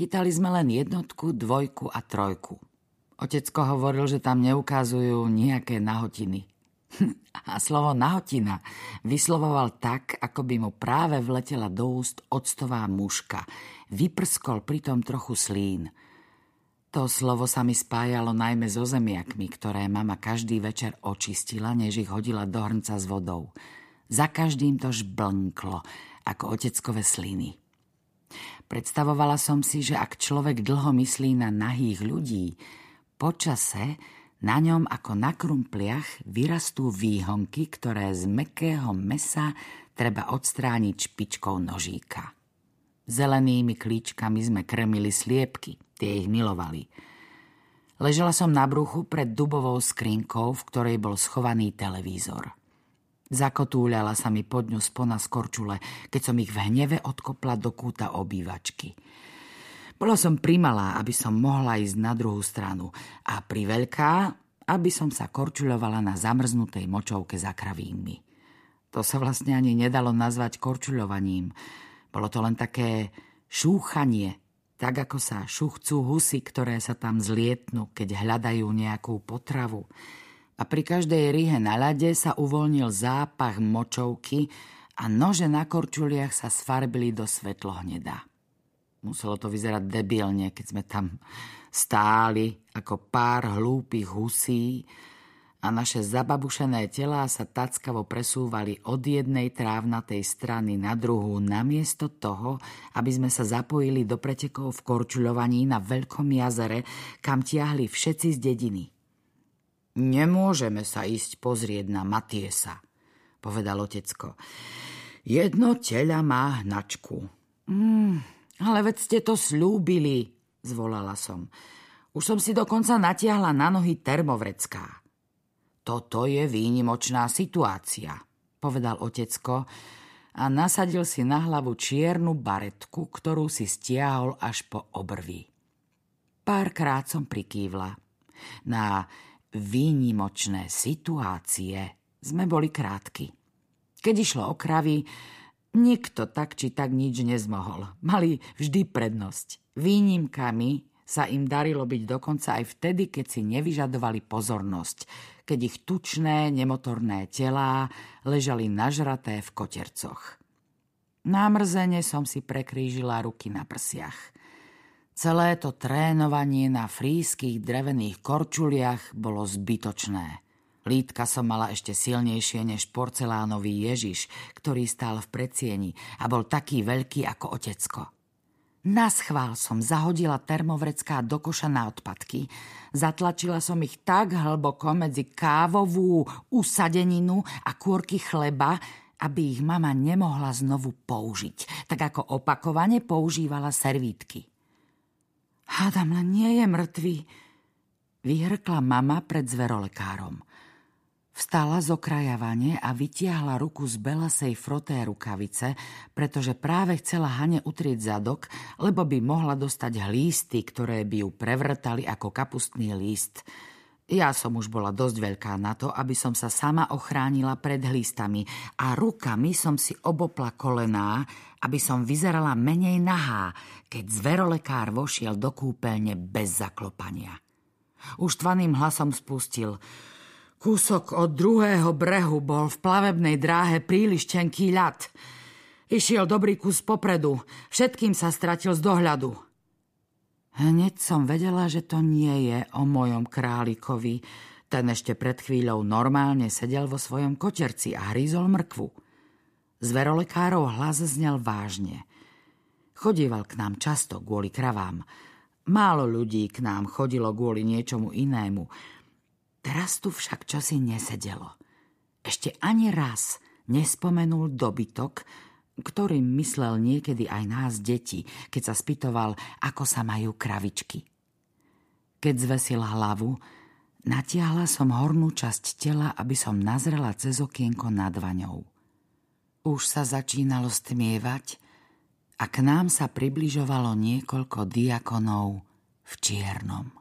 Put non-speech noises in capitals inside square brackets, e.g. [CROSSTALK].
Chytali sme len jednotku, dvojku a trojku. Otecko hovoril, že tam neukazujú nejaké nahotiny. [LAUGHS] A slovo nahotina vyslovoval tak, ako by mu práve vletela do úst octová muška. Vyprskol pritom trochu slín. To slovo sa mi spájalo najmä so zemiakmi, ktoré mama každý večer očistila, než ich hodila do hrnca s vodou. Za každým to žblnklo, ako oteckové sliny. Predstavovala som si, že ak človek dlho myslí na nahých ľudí, počase na ňom ako na krumpliach vyrastú výhonky, ktoré z mekého mesa treba odstrániť špičkou nožíka. Zelenými klíčkami sme krmili sliepky – Tie ich milovali. Ležela som na bruchu pred dubovou skrinkou, v ktorej bol schovaný televízor. Zakotúľala sa mi pod ňu spona z korčule, keď som ich v hneve odkopla do kúta obývačky. Bola som primalá, aby som mohla ísť na druhú stranu a priveľká, aby som sa korčuľovala na zamrznutej močovke za kravínmi. To sa vlastne ani nedalo nazvať korčuľovaním. Bolo to len také šúchanie, tak ako sa šuchcú husy, ktoré sa tam zlietnú, keď hľadajú nejakú potravu. A pri každej rihe na ľade sa uvoľnil zápach močovky a nože na korčuliach sa sfarbili do svetlo hneda. Muselo to vyzerať debilne, keď sme tam stáli ako pár hlúpych husí, a naše zababušené telá sa tackavo presúvali od jednej trávnatej strany na druhú namiesto toho, aby sme sa zapojili do pretekov v korčuľovaní na veľkom jazere, kam tiahli všetci z dediny. Nemôžeme sa ísť pozrieť na Matiesa, povedal otecko. Jedno teľa má hnačku. Mm, ale veď ste to slúbili, zvolala som. Už som si dokonca natiahla na nohy termovrecká. Toto je výnimočná situácia, povedal otecko a nasadil si na hlavu čiernu baretku, ktorú si stiahol až po obrvi. Párkrát som prikývla. Na výnimočné situácie sme boli krátky. Keď išlo o kravy, nikto tak či tak nič nezmohol. Mali vždy prednosť. Výnimkami sa im darilo byť dokonca aj vtedy, keď si nevyžadovali pozornosť, keď ich tučné, nemotorné telá ležali nažraté v kotercoch. Námrzene som si prekrížila ruky na prsiach. Celé to trénovanie na frískych drevených korčuliach bolo zbytočné. Lítka som mala ešte silnejšie než porcelánový Ježiš, ktorý stál v predsieni a bol taký veľký ako otecko. Na schvál som zahodila termovrecká do koša na odpadky. Zatlačila som ich tak hlboko medzi kávovú usadeninu a kôrky chleba, aby ich mama nemohla znovu použiť, tak ako opakovane používala servítky. Hádam len nie je mŕtvý, vyhrkla mama pred zverolekárom. Vstala z okrajavane a vytiahla ruku z belasej froté rukavice, pretože práve chcela Hane utrieť zadok, lebo by mohla dostať hlísty, ktoré by ju prevrtali ako kapustný líst. Ja som už bola dosť veľká na to, aby som sa sama ochránila pred hlístami a rukami som si obopla kolená, aby som vyzerala menej nahá, keď zverolekár vošiel do kúpeľne bez zaklopania. Už tvaným hlasom spustil – Kúsok od druhého brehu bol v plavebnej dráhe príliš tenký ľad. Išiel dobrý kus popredu, všetkým sa stratil z dohľadu. Hneď som vedela, že to nie je o mojom králikovi. Ten ešte pred chvíľou normálne sedel vo svojom kočerci a hrízol mrkvu. Zverolekárov hlas znel vážne. Chodíval k nám často kvôli kravám. Málo ľudí k nám chodilo kvôli niečomu inému – Teraz tu však čosi nesedelo. Ešte ani raz nespomenul dobytok, ktorým myslel niekedy aj nás deti, keď sa spýtoval, ako sa majú kravičky. Keď zvesil hlavu, natiahla som hornú časť tela, aby som nazrela cez okienko nad vaňou. Už sa začínalo stmievať a k nám sa približovalo niekoľko diakonov v čiernom.